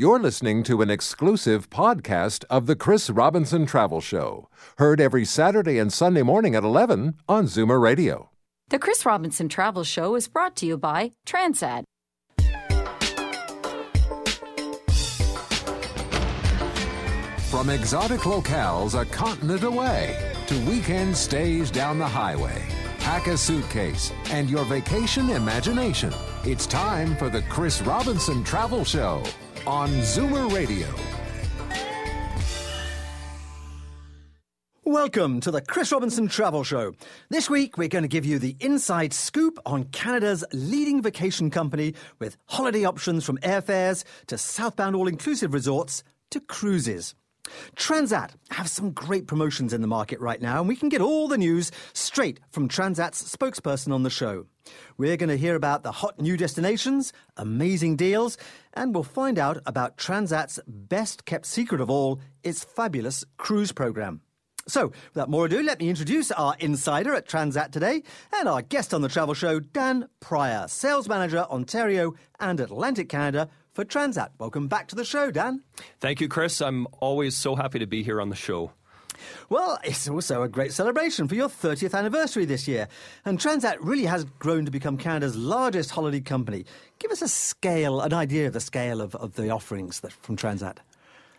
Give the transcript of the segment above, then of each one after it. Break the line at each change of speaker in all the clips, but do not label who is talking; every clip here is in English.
You're listening to an exclusive podcast of The Chris Robinson Travel Show, heard every Saturday and Sunday morning at 11 on Zoomer Radio.
The Chris Robinson Travel Show is brought to you by Transat.
From exotic locales a continent away to weekend stays down the highway, pack a suitcase and your vacation imagination. It's time for the Chris Robinson Travel Show on Zoomer Radio.
Welcome to the Chris Robinson Travel Show. This week, we're going to give you the inside scoop on Canada's leading vacation company with holiday options from airfares to southbound all inclusive resorts to cruises. Transat have some great promotions in the market right now, and we can get all the news straight from Transat's spokesperson on the show. We're going to hear about the hot new destinations, amazing deals, and we'll find out about Transat's best kept secret of all, its fabulous cruise program. So, without more ado, let me introduce our insider at Transat today and our guest on the travel show, Dan Pryor, Sales Manager, Ontario and Atlantic Canada for Transat. Welcome back to the show, Dan.
Thank you, Chris. I'm always so happy to be here on the show.
Well, it's also a great celebration for your 30th anniversary this year. And Transat really has grown to become Canada's largest holiday company. Give us a scale, an idea of the scale of, of the offerings that, from Transat.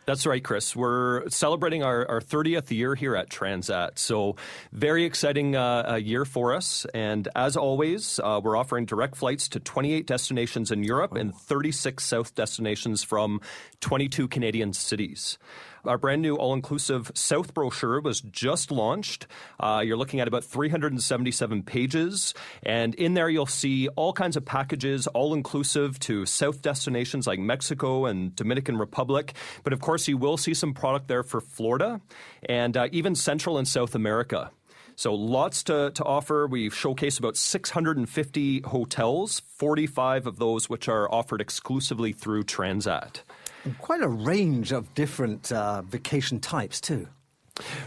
That's right, Chris. We're celebrating our, our 30th year here at Transat. So, very exciting uh, year for us. And as always, uh, we're offering direct flights to 28 destinations in Europe and 36 South destinations from 22 Canadian cities. Our brand new all inclusive South brochure was just launched. Uh, you're looking at about 377 pages. And in there, you'll see all kinds of packages, all inclusive to South destinations like Mexico and Dominican Republic. But of course, you will see some product there for Florida and uh, even Central and South America. So lots to, to offer. We've showcased about 650 hotels, 45 of those which are offered exclusively through Transat.
And quite a range of different uh, vacation types, too.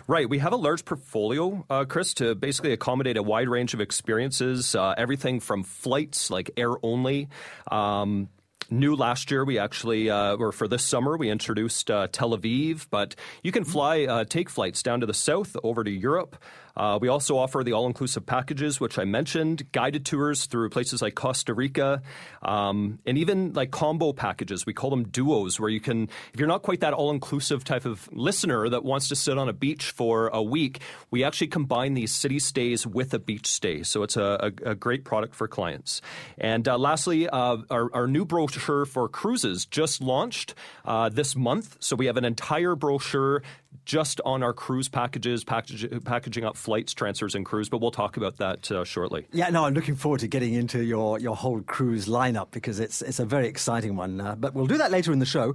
Right. We have a large portfolio, uh, Chris, to basically accommodate a wide range of experiences. Uh, everything from flights like air only. Um, new last year. We actually, uh, or for this summer, we introduced uh, Tel Aviv, but you can fly, uh, take flights down to the south, over to Europe. Uh, we also offer the all inclusive packages, which I mentioned, guided tours through places like Costa Rica, um, and even like combo packages. We call them duos, where you can, if you're not quite that all inclusive type of listener that wants to sit on a beach for a week, we actually combine these city stays with a beach stay. So it's a, a, a great product for clients. And uh, lastly, uh, our, our, new brochure for cruises just launched uh, this month. So we have an entire brochure just on our cruise packages, package, packaging up flights, transfers, and cruise. But we'll talk about that uh, shortly.
Yeah, no, I'm looking forward to getting into your, your whole cruise lineup because it's it's a very exciting one. Uh, but we'll do that later in the show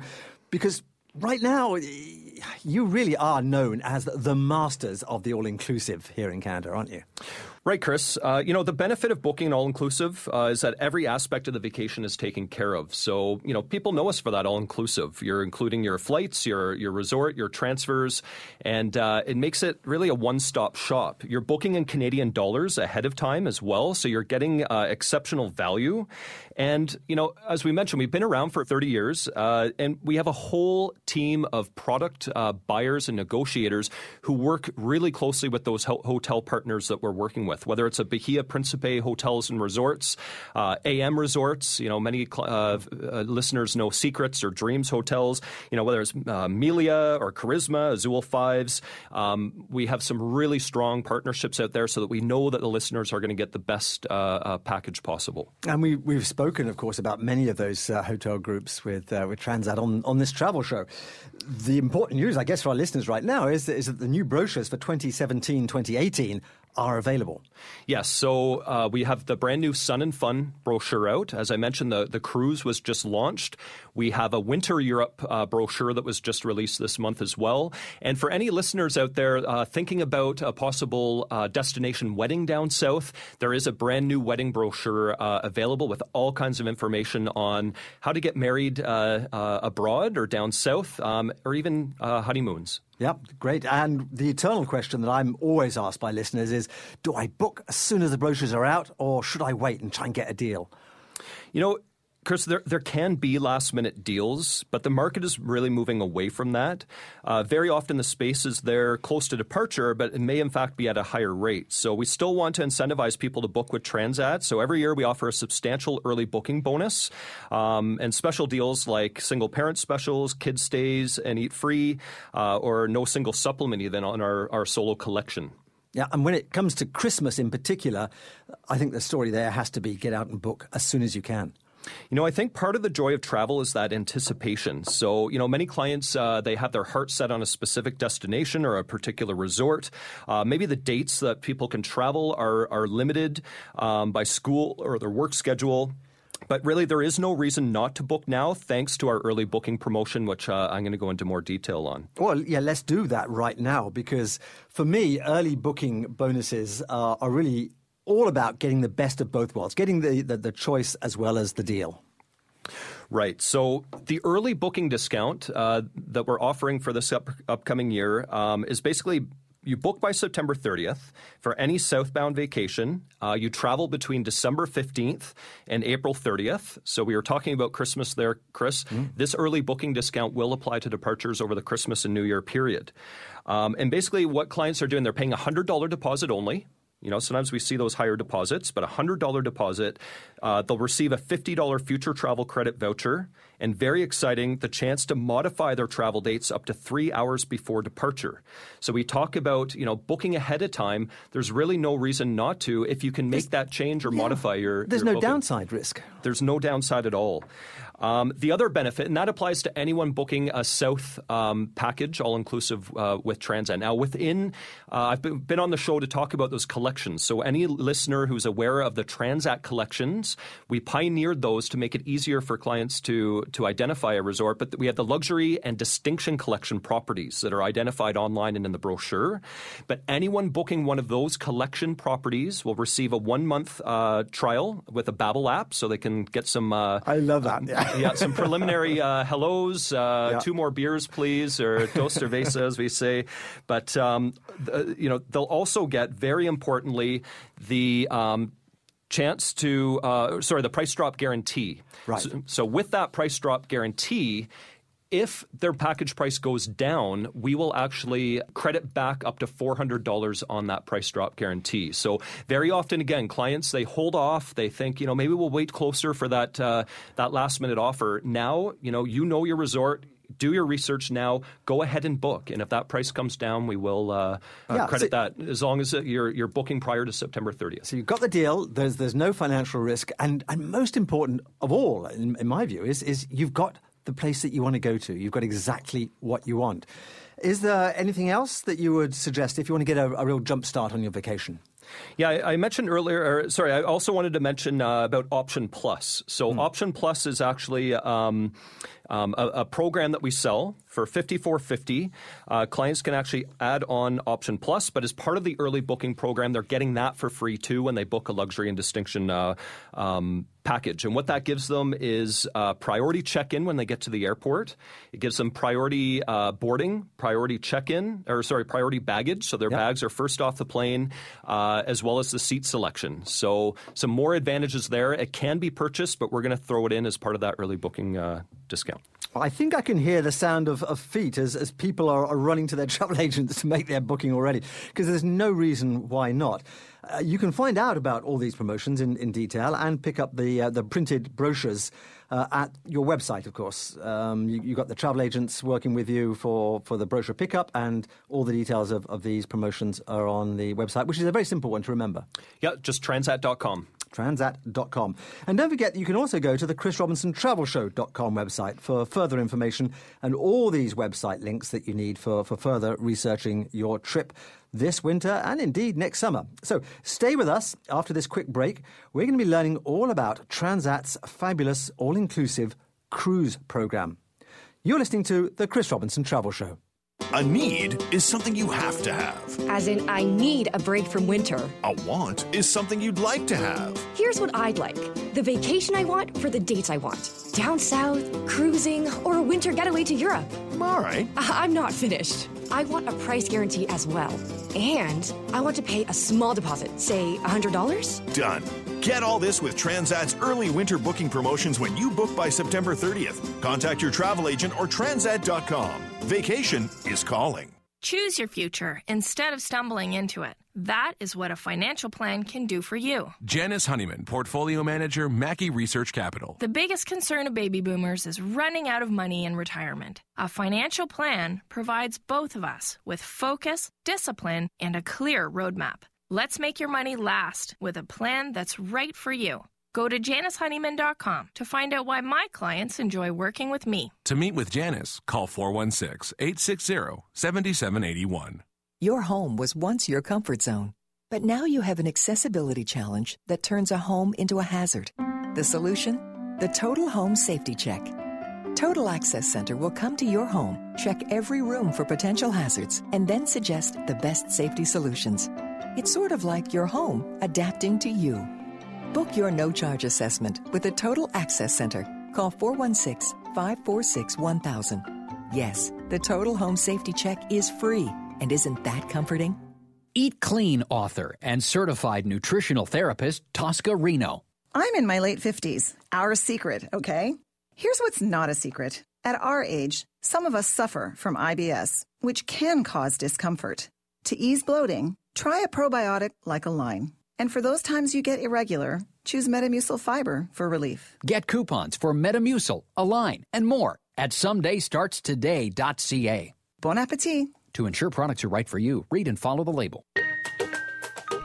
because right now you really are known as the masters of the all inclusive here in Canada, aren't you?
Right, Chris. Uh, you know, the benefit of booking all inclusive uh, is that every aspect of the vacation is taken care of. So, you know, people know us for that all inclusive. You're including your flights, your, your resort, your transfers, and uh, it makes it really a one stop shop. You're booking in Canadian dollars ahead of time as well. So you're getting uh, exceptional value. And, you know, as we mentioned, we've been around for 30 years uh, and we have a whole team of product uh, buyers and negotiators who work really closely with those ho- hotel partners that we're working with with, whether it's a Bahia Principe hotels and resorts, uh, AM resorts. You know, many uh, uh, listeners know Secrets or Dreams hotels. You know, whether it's uh, Melia or Karisma, Azul Fives. Um, we have some really strong partnerships out there so that we know that the listeners are going to get the best uh, uh, package possible.
And we, we've spoken, of course, about many of those hotel groups with, with Transat on, on this travel show. The important news, I guess, for our listeners right now is, is that the new brochures for 2017 2018 are available.
Yes, so uh, we have the brand new Sun and Fun brochure out. As I mentioned, the, the cruise was just launched. We have a Winter Europe uh, brochure that was just released this month as well. And for any listeners out there uh, thinking about a possible uh, destination wedding down south, there is a brand new wedding brochure uh, available with all kinds of information on how to get married uh, abroad or down south, um, or even honeymoons.
Yep, great. And the eternal question that I'm always asked by listeners is do I book as soon as the brochures are out, or should I wait and try and get a deal?
You know, Chris, there, there can be last minute deals, but the market is really moving away from that. Uh, very often the space is there close to departure, but it may in fact be at a higher rate. So we still want to incentivize people to book with Transat. So every year we offer a substantial early booking bonus um, and special deals like single parent specials, kids stays and eat free, uh, or no single supplement even on our, our solo collection.
Yeah, and when it comes to Christmas in particular, I think the story there has to be get out and book as soon as you can.
You know, I think part of the joy of travel is that anticipation. So, you know, many clients uh, they have their heart set on a specific destination or a particular resort. Uh, maybe the dates that people can travel are are limited um, by school or their work schedule. But really, there is no reason not to book now, thanks to our early booking promotion, which uh, I'm going to go into more detail on.
Well, yeah, let's do that right now because for me, early booking bonuses are, are really all about getting the best of both worlds, getting the, the, the choice as well as the deal.
Right. So the early booking discount uh, that we're offering for this up- upcoming year um, is basically you book by September 30th for any southbound vacation. Uh, you travel between December 15th and April 30th. So we were talking about Christmas there, Chris. Mm. This early booking discount will apply to departures over the Christmas and New Year period. Um, and basically, what clients are doing, they're paying a $100 deposit only. You know, sometimes we see those higher deposits, but a $100 deposit, uh, they'll receive a $50 future travel credit voucher, and very exciting, the chance to modify their travel dates up to three hours before departure. So we talk about, you know, booking ahead of time. There's really no reason not to if you can make there's, that change or yeah, modify your.
There's
your
no booking. downside risk.
There's no downside at all. Um, the other benefit, and that applies to anyone booking a South um, package, all inclusive uh, with Transat. Now, within, uh, I've been on the show to talk about those collections. So, any listener who's aware of the Transat collections, we pioneered those to make it easier for clients to to identify a resort. But we have the luxury and distinction collection properties that are identified online and in the brochure. But anyone booking one of those collection properties will receive a one month uh, trial with a Babbel app, so they can get some. Uh,
I love that.
Yeah yeah, some preliminary uh, hellos, uh, yeah. two more beers, please, or dos cerveza, as we say. But um, the, you know, they'll also get very importantly the um, chance to uh, sorry the price drop guarantee.
Right.
So, so, with that price drop guarantee, if their package price goes down, we will actually credit back up to $400 on that price drop guarantee. So very often, again, clients they hold off. They think, you know, maybe we'll wait closer for that uh, that last minute offer. Now, you know, you know your resort do your research now. Go ahead and book, and if that price comes down, we will uh, yeah, credit so, that as long as you're you're booking prior to September 30th.
So you've got the deal. There's there's no financial risk, and and most important of all, in, in my view, is is you've got the place that you want to go to. You've got exactly what you want. Is there anything else that you would suggest if you want to get a, a real jump start on your vacation?
Yeah, I, mentioned earlier. Or, sorry, I also wanted to mention uh, about Option Plus. So, mm. Option Plus is actually um, um, a, a, program that we sell for fifty four fifty. Uh, clients can actually add on Option Plus, but as part of the early booking program, they're getting that for free too when they book a luxury and distinction uh, um, package. And what that gives them is uh, priority check in when they get to the airport. It gives them priority uh, boarding, priority check in, or sorry, priority baggage. So their yep. bags are first off the plane, uh, as well as the seat selection. So some more advantages there. It can be purchased, but we're going to throw it in as part of that early booking uh, discount.
I think I can hear the sound of, of feet as, as people are, are running to their travel agents to make their booking already, because there's no reason why not. Uh, you can find out about all these promotions in, in detail and pick up the, uh, the printed brochures uh, at your website, of course. Um, you, have got the travel agents working with you for, for the brochure pickup, and all the details of, of these promotions are on the website, which is a very simple one to remember.
Yeah, just transat.com
transat.com. And don't forget, that you can also go to the chrisrobinsontravelshow.com website for further information and all these website links that you need for, for further researching your trip this winter and indeed next summer. So stay with us after this quick break. We're going to be learning all about Transat's fabulous all inclusive cruise program. You're listening to the Chris Robinson Travel Show.
A need is something you have to have.
As in, I need a break from winter.
A want is something you'd like to have.
Here's what I'd like the vacation I want for the dates I want down south, cruising, or a winter getaway to Europe.
All right.
I- I'm not finished. I want a price guarantee as well. And I want to pay a small deposit, say $100.
Done. Get all this with Transat's early winter booking promotions when you book by September 30th. Contact your travel agent or transat.com. Vacation is calling.
Choose your future instead of stumbling into it. That is what a financial plan can do for you.
Janice Honeyman, Portfolio Manager, Mackie Research Capital.
The biggest concern of baby boomers is running out of money in retirement. A financial plan provides both of us with focus, discipline, and a clear roadmap. Let's make your money last with a plan that's right for you. Go to janicehoneyman.com to find out why my clients enjoy working with me.
To meet with Janice, call 416 860 7781.
Your home was once your comfort zone, but now you have an accessibility challenge that turns a home into a hazard. The solution? The Total Home Safety Check. Total Access Center will come to your home, check every room for potential hazards, and then suggest the best safety solutions. It's sort of like your home adapting to you. Book your no charge assessment with the Total Access Center. Call 416 546 1000. Yes, the Total Home Safety Check is free. And isn't that comforting?
Eat Clean author and certified nutritional therapist Tosca Reno.
I'm in my late 50s. Our secret, okay? Here's what's not a secret. At our age, some of us suffer from IBS, which can cause discomfort. To ease bloating, try a probiotic like a Align. And for those times you get irregular, choose Metamucil Fiber for relief.
Get coupons for Metamucil, Align, and more at somedaystartstoday.ca.
Bon appetit!
To ensure products are right for you, read and follow the label.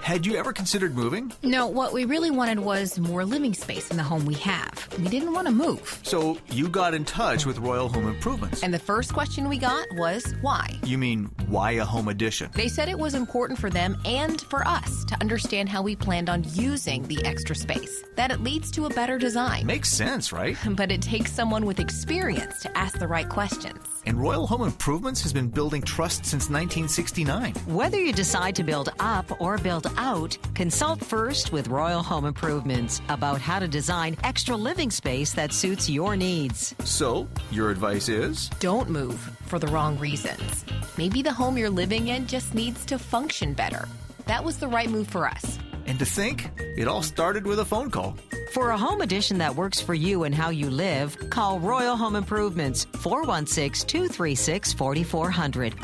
Had you ever considered moving?
No, what we really wanted was more living space in the home we have. We didn't want to move.
So you got in touch with Royal Home Improvements.
And the first question we got was why?
You mean, why a home addition?
They said it was important for them and for us to understand how we planned on using the extra space, that it leads to a better design.
Makes sense, right?
But it takes someone with experience to ask the right questions.
And Royal Home Improvements has been building trust since 1969.
Whether you decide to build up or build out, consult first with Royal Home Improvements about how to design extra living space that suits your needs.
So, your advice is?
Don't move for the wrong reasons. Maybe the home you're living in just needs to function better. That was the right move for us.
And to think, it all started with a phone call.
For a home addition that works for you and how you live, call Royal Home Improvements 416 236 4400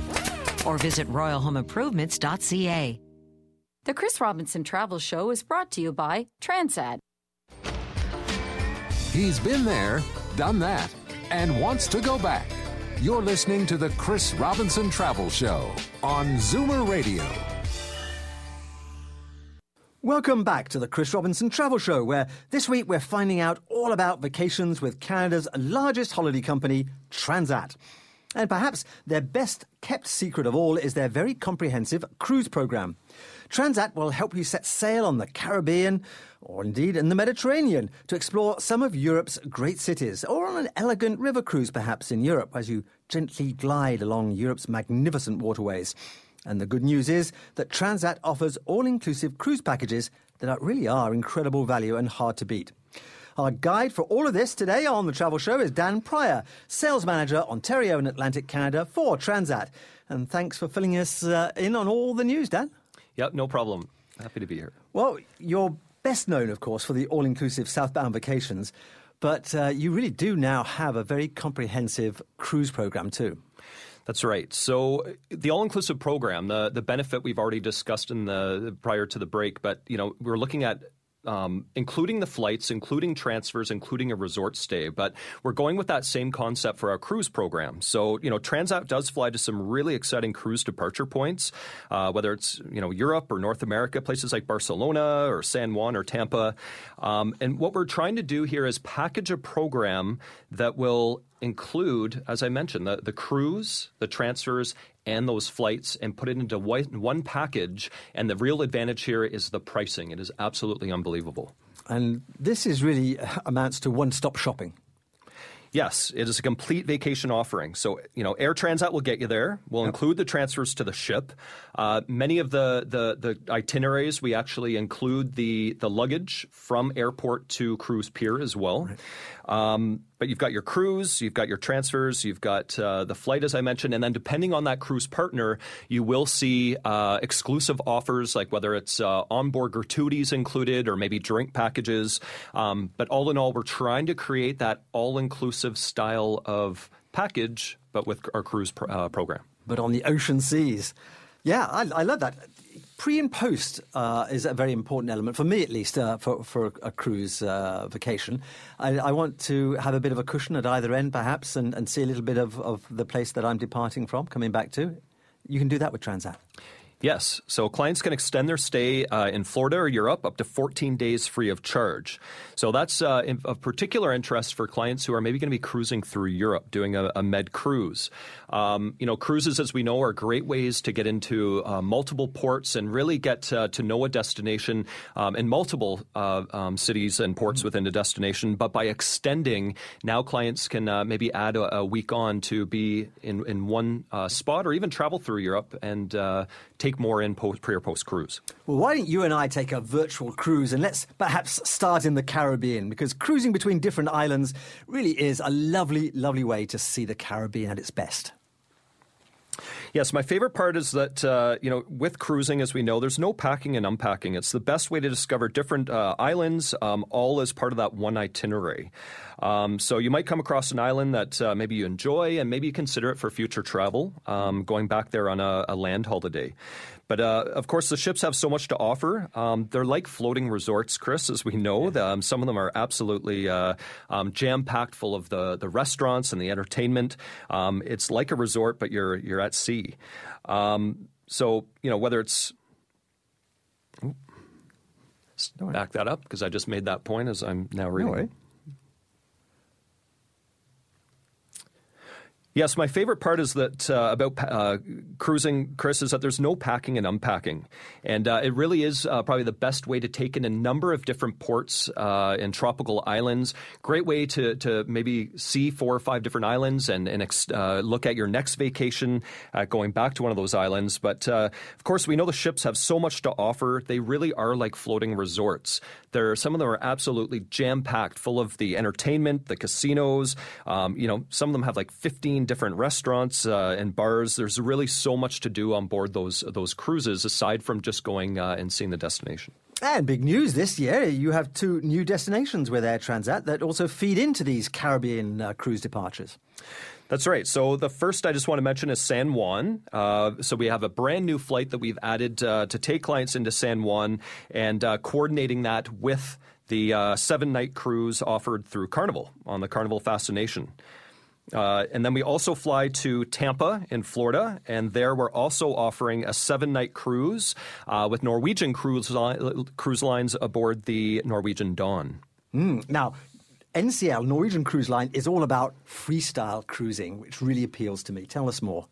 or visit royalhomeimprovements.ca.
The Chris Robinson Travel Show is brought to you by Transat.
He's been there, done that, and wants to go back. You're listening to the Chris Robinson Travel Show on Zoomer Radio.
Welcome back to the Chris Robinson Travel Show, where this week we're finding out all about vacations with Canada's largest holiday company, Transat. And perhaps their best kept secret of all is their very comprehensive cruise program. Transat will help you set sail on the Caribbean or indeed in the Mediterranean to explore some of Europe's great cities or on an elegant river cruise perhaps in Europe as you gently glide along Europe's magnificent waterways. And the good news is that Transat offers all inclusive cruise packages that really are incredible value and hard to beat. Our guide for all of this today on the Travel Show is Dan Pryor, Sales Manager, Ontario and Atlantic Canada for Transat. And thanks for filling us uh, in on all the news, Dan.
Yep, no problem. Happy to be here.
Well, you're best known, of course, for the all inclusive southbound vacations, but uh, you really do now have a very comprehensive cruise program too.
That's right. So the all-inclusive program, the the benefit we've already discussed in the prior to the break, but you know we're looking at um, including the flights, including transfers, including a resort stay. But we're going with that same concept for our cruise program. So, you know, Transat does fly to some really exciting cruise departure points, uh, whether it's, you know, Europe or North America, places like Barcelona or San Juan or Tampa. Um, and what we're trying to do here is package a program that will include, as I mentioned, the, the cruise, the transfers, and those flights and put it into one package. And the real advantage here is the pricing. It is absolutely unbelievable.
And this is really amounts to one stop shopping.
Yes, it is a complete vacation offering. So, you know, Air Transat will get you there. We'll yep. include the transfers to the ship. Uh, many of the, the, the itineraries, we actually include the, the luggage from airport to cruise pier as well. Right. Um, but you've got your cruise, you've got your transfers, you've got uh, the flight, as I mentioned, and then depending on that cruise partner, you will see uh, exclusive offers, like whether it's uh, onboard gratuities included or maybe drink packages. Um, but all in all, we're trying to create that all-inclusive style of package, but with our cruise pr- uh, program.
But on the ocean seas. Yeah, I, I love that. Pre and post uh, is a very important element for me, at least, uh, for for a cruise uh, vacation. I, I, want to have a bit of a cushion at either end, perhaps, and, and see a little bit of, of the place that I'm departing from, coming back to. You can do that with Transat.
Yes. So clients can extend their stay uh, in Florida or Europe up to 14 days free of charge. So that's uh, of particular interest for clients who are maybe going to be cruising through Europe, doing a, a med cruise. Um, you know, cruises, as we know, are great ways to get into uh, multiple ports and really get uh, to know a destination um, in multiple uh, um, cities and ports mm-hmm. within a destination. But by extending, now clients can uh, maybe add a, a, week on to be in, in one spot or even travel through Europe and take take more in post, pre or post cruise.
Well, why don't you and I take a virtual cruise and let's perhaps start in the Caribbean because cruising between different islands really is a lovely, lovely way to see the Caribbean at its best.
Yes, my favorite part is that uh, you know with cruising, as we know, there's no packing and unpacking. It's the best way to discover different uh, islands, um, all as part of that one itinerary. Um, so you might come across an island that uh, maybe you enjoy, and maybe you consider it for future travel, um, going back there on a, a land holiday. But uh, of course, the ships have so much to offer. Um, they're like floating resorts, Chris, as we know. The, um, some of them are absolutely uh, um, jam packed full of the, the restaurants and the entertainment. Um, it's like a resort, but you're you're at sea. Um, so you know whether it's back that up because I just made that point as I'm now reading.
No
Yes, my favorite part is that uh, about uh, cruising, Chris, is that there's no packing and unpacking, and uh, it really is uh, probably the best way to take in a number of different ports uh, and tropical islands. Great way to to maybe see four or five different islands and and ex- uh, look at your next vacation going back to one of those islands. But of course, we know the ships have so much to offer. They really are like floating resorts. There, some of them are absolutely jam packed, full of the entertainment, the casinos. Um, you know, some of them have like 15 different restaurants uh, and bars. There's really so much to do on board those those cruises, aside from just going uh, and seeing the destination.
And big news this year, you have two new destinations with Air Transat that also feed into these Caribbean uh, cruise departures.
That's right. So the first I just want to mention is San Juan. Uh, so we have a brand new flight that we've added uh, to take clients into San Juan and uh, coordinating that with the uh, seven night cruise offered through Carnival on the Carnival Fascination. Uh, and then we also fly to Tampa in Florida, and there we're also offering a seven night cruise uh, with Norwegian cruise, li- cruise lines aboard the Norwegian Dawn.
Mm. Now, NCL, Norwegian Cruise Line, is all about freestyle cruising, which really appeals to me. Tell us more.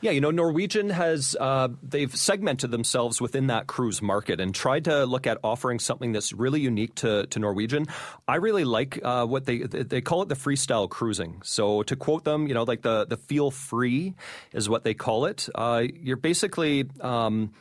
Yeah, you know, Norwegian has, uh, they've segmented themselves within that cruise market and tried to look at offering something that's really unique to, to Norwegian. I really like uh, what they, they call it the freestyle cruising. So to quote them, you know, like the, the feel free is what they call it. Uh, you're basically, um,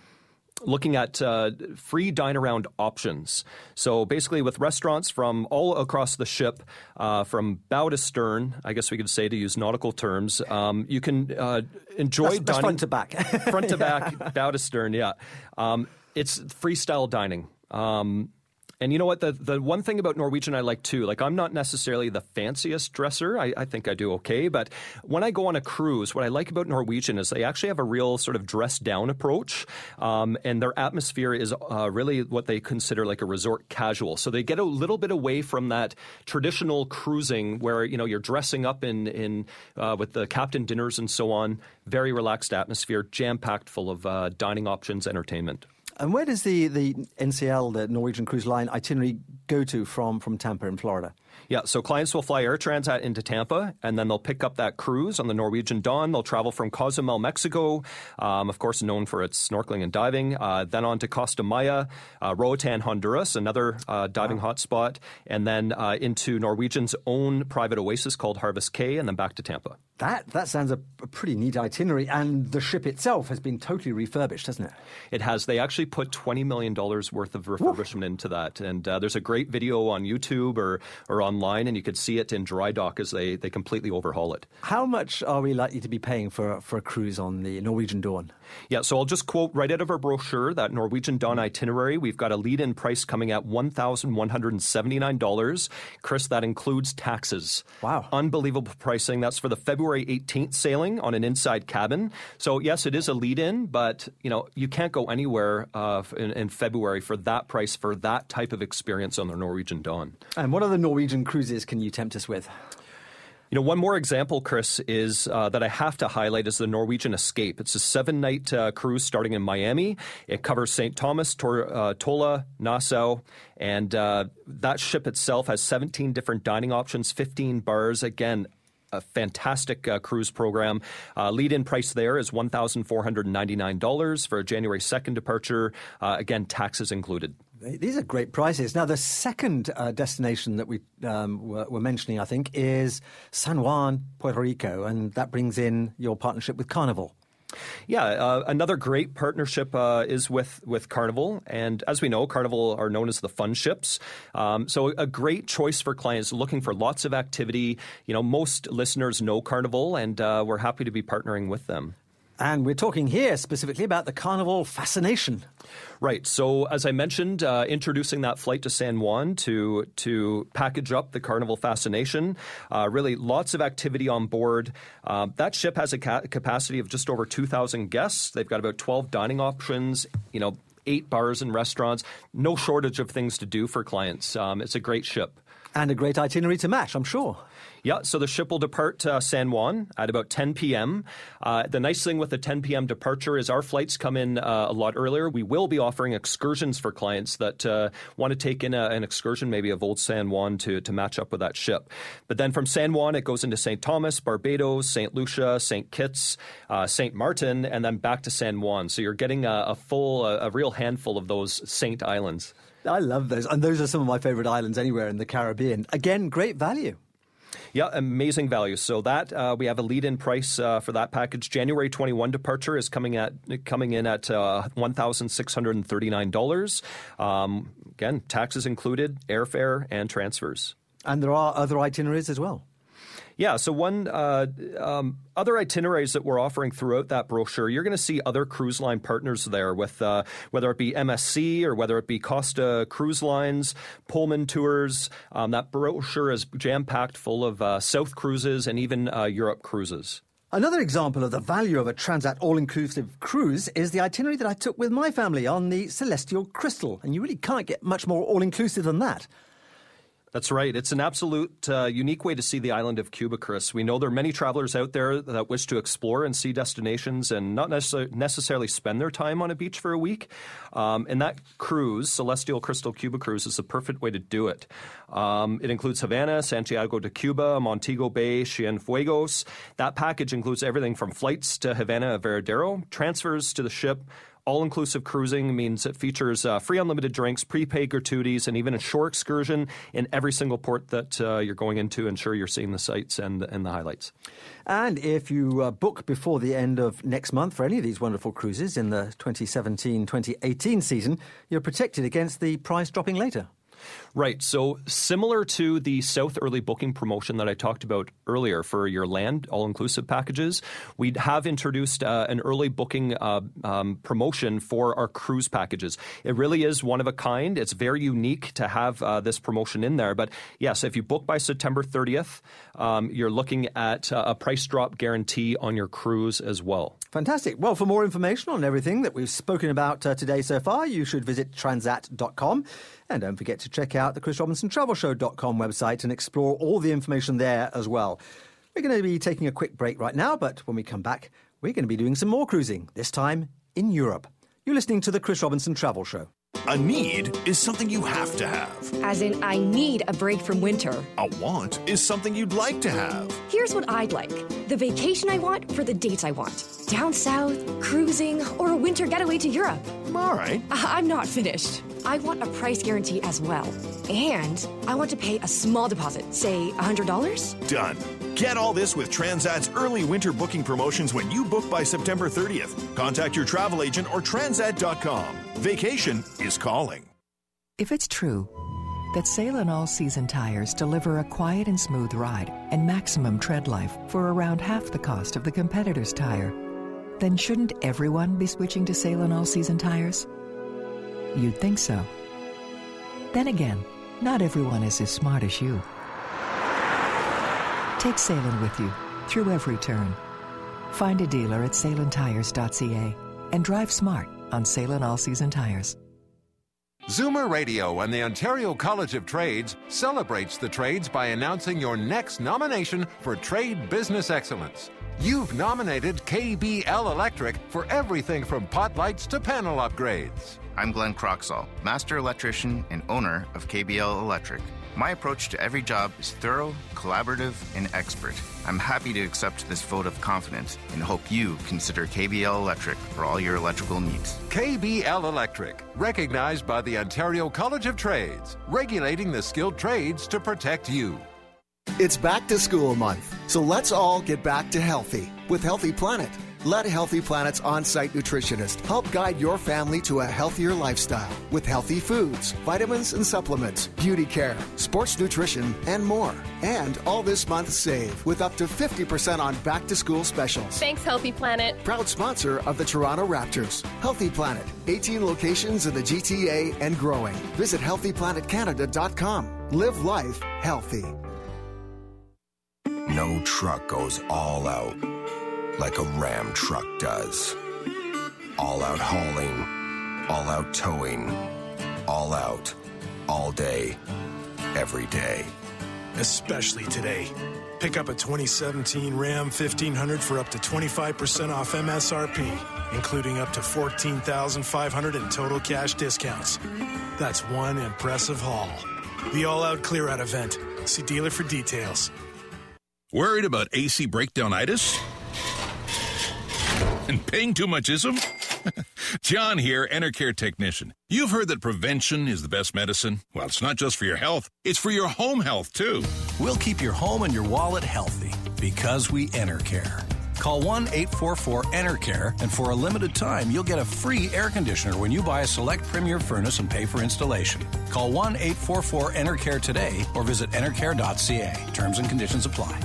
looking at uh, free dine around options. So basically, with restaurants from all across the ship, uh, from bow to stern, I guess we could say to use nautical terms, um, you can uh, enjoy
that's,
dining
that's front to back,
front to back, bow to stern. Yeah, um, it's freestyle dining. Um, and you know what? The the one thing about Norwegian I like too, like I'm not necessarily the fanciest dresser. I, I, think I do okay. But when I go on a cruise, what I like about Norwegian is they actually have a real sort of dress down approach. Um, and their atmosphere is uh, really what they consider like a resort casual. So they get a little bit away from that traditional cruising where, you know, you're dressing up in, in uh, with the captain dinners and so on. Very relaxed atmosphere, jam packed full of uh, dining options, entertainment.
And where does the, the NCL, the Norwegian Cruise Line itinerary, go to from, from Tampa in Florida?
Yeah, so clients will fly Air Transat into Tampa, and then they'll pick up that cruise on the Norwegian Dawn. They'll travel from Cozumel, Mexico, um, of course, known for its snorkeling and diving, uh, then on to Costa Maya, uh, Roatan, Honduras, another uh, diving wow. hotspot, and then uh, into Norwegian's own private oasis called Harvest Caye, and then back to Tampa.
That that sounds a, a, pretty neat itinerary, and the ship itself has been totally refurbished, hasn't it?
It has. They actually put twenty million dollars worth of refurbishment into that, and uh, there's a great video on YouTube or or online, and you could see it in dry dock as they they completely overhaul it.
How much are we likely to be paying for for a cruise on the Norwegian Dawn?
Yeah, so I'll just quote right out of our brochure that Norwegian Dawn itinerary. We've got a lead-in price coming at one thousand one hundred and seventy-nine dollars. Chris, that includes taxes.
Wow,
unbelievable pricing. That's for the February eighteenth sailing on an inside cabin. So yes, it is a lead-in, but you know you can't go anywhere uh, in, in February for that price for that type of experience on the Norwegian Dawn.
And what other Norwegian cruises can you tempt us with?
You know, one more example, Chris, is uh, that I have to highlight is the Norwegian Escape. It's a seven night uh, cruise starting in Miami. It covers St. Thomas, Tor- uh, Tola, Nassau, and uh, that ship itself has 17 different dining options, 15 bars. Again, a fantastic uh, cruise program. Uh, lead in price there is $1,499 for a January 2nd departure. Uh, again, taxes included.
These are great prices. Now, the second uh, destination that we um, were, were, mentioning, I think, is San Juan, Puerto Rico, and that brings in your partnership with Carnival.
Yeah, uh, another great partnership uh, is with with Carnival, and as we know, Carnival are known as the fun ships. Um, so a great choice for clients looking for lots of activity. You know, most listeners know Carnival, and uh, we're happy to be partnering with them.
And we're talking here specifically about the Carnival fascination.
Right. So, as I mentioned, uh, introducing that flight to San Juan to to package up the Carnival fascination. Uh, really, lots of activity on board. Uh, that ship has a ca- capacity of just over 2,000 guests. They've got about 12 dining options. You know, eight bars and restaurants. No shortage of things to do for clients. Um, it's a great ship.
And a great itinerary to match, I'm sure.
Yeah, so the ship will depart uh, San Juan at about 10 p.m. Uh, the nice thing with the 10 p.m. departure is our flights come in uh, a lot earlier. We will be offering excursions for clients that uh, want to take in a, an excursion, maybe of Old San Juan, to, to match up with that ship. But then from San Juan, it goes into St. Thomas, Barbados, St. Lucia, St. Kitts, uh, St. Martin, and then back to San Juan. So you're getting a, a full, a, a real handful of those Saint Islands.
I love those. And those are some of my favorite islands anywhere in the Caribbean. Again, great value.
Yeah, amazing value. So that uh, we have a lead-in price uh, for that package. January 21 departure is coming at coming in at uh, one thousand six hundred and thirty nine dollars. Um, again, taxes included, airfare and transfers.
And there are other itineraries as well.
Yeah. So one uh, um, other itineraries that we're offering throughout that brochure, you're going to see other cruise line partners there, with uh, whether it be MSC or whether it be Costa Cruise Lines, Pullman Tours. Um, that brochure is jam packed full of uh, South cruises and even uh, Europe cruises.
Another example of the value of a Transat all inclusive cruise is the itinerary that I took with my family on the Celestyal Crystal. And you really can't get much more all inclusive than that.
That's right. It's an absolute uh, unique way to see the island of Cuba, Chris. We know there are many travelers out there that wish to explore and see destinations and not necessarily, necessarily spend their time on a beach for a week. Um, and that cruise, Celestyal Crystal Cuba Cruise, is the perfect way to do it. Um, it includes Havana, Santiago de Cuba, Montego Bay, Cienfuegos. That package includes everything from flights to Havana Varadero, transfers to the ship, all inclusive cruising means it features uh, free unlimited drinks, prepaid gratuities, and even a shore excursion in every single port that uh, you're going into. Ensure you're seeing the sights and, and the highlights.
And if you uh, book before the end of next month for any of these wonderful cruises in the 2017 2018 season, you're protected against the price dropping later.
Right. So similar to the South early booking promotion that I talked about earlier for your land all inclusive packages, we have introduced uh, an early booking uh, um, promotion for our cruise packages. It really is one of a kind. It's very unique to have uh, this promotion in there. But yes, if you book by September 30th, um, you're looking at a price drop guarantee on your cruise as well.
Fantastic. Well, for more information on everything that we've spoken about uh, today so far, you should visit transat.com. And don't forget to check out the ChrisRobinsonTravelShow.com website and explore all the information there as well. We're going to be taking a quick break right now, but when we come back, we're going to be doing some more cruising, this time in Europe. You're listening to the Chris Robinson Travel Show.
A need is something you have to have.
As in, I need a break from winter.
A want is something you'd like to have.
Here's what I'd like the vacation I want for the dates I want down south, cruising, or a winter getaway to Europe.
All right.
I- I'm not finished. I want a price guarantee as well. And I want to pay a small deposit, say $100.
Done. Get all this with Transat's early winter booking promotions when you book by September 30th. Contact your travel agent or transat.com. Vacation is calling.
If it's true that Sailun All Season tires deliver a quiet and smooth ride and maximum tread life for around half the cost of the competitor's tire, then shouldn't everyone be switching to Sailun All Season tires? You'd think so. Then again, not everyone is as smart as you. Take Sailun with you through every turn. Find a dealer at sailuntires.ca and drive smart on Sailun All Season tires.
Zoomer Radio and the Ontario College of Trades celebrates the trades by announcing your next nomination for Trade Business Excellence. You've nominated KBL Electric for everything from pot lights to panel upgrades.
I'm Glenn Croxall, master electrician and owner of KBL Electric. My approach to every job is thorough, collaborative, and expert. I'm happy to accept this vote of confidence and hope you consider KBL Electric for all your electrical needs.
KBL Electric, recognized by the Ontario College of Trades, regulating the skilled trades to protect you.
It's back to school month, so let's all get back to healthy with Healthy Planet. Let Healthy Planet's on site nutritionist help guide your family to a healthier lifestyle with healthy foods, vitamins and supplements, beauty care, sports nutrition, and more. And all this month, save with up to 50% on back to school specials.
Thanks, Healthy Planet.
Proud sponsor of the Toronto Raptors. Healthy Planet, 18 locations in the GTA and growing. Visit healthyplanetcanada.com. Live life healthy.
No truck goes all out like a Ram truck does. All out hauling, all out towing, all out, all day, every day.
Especially today. Pick up a 2017 Ram 1500 for up to 25% off MSRP, including up to 14500 in total cash discounts. That's one impressive haul. The all out clear out event. See dealer for details.
Worried about AC breakdownitis? And paying too much ism? John here, Enercare technician. You've heard that prevention is the best medicine. Well, it's not just for your health, it's for your home health, too.
We'll keep your home and your wallet healthy because we Enercare. Call 1 844 Enercare, and for a limited time, you'll get a free air conditioner when you buy a select Premier furnace and pay for installation. Call 1 844 Enercare today or visit enercare.ca. Terms and conditions apply.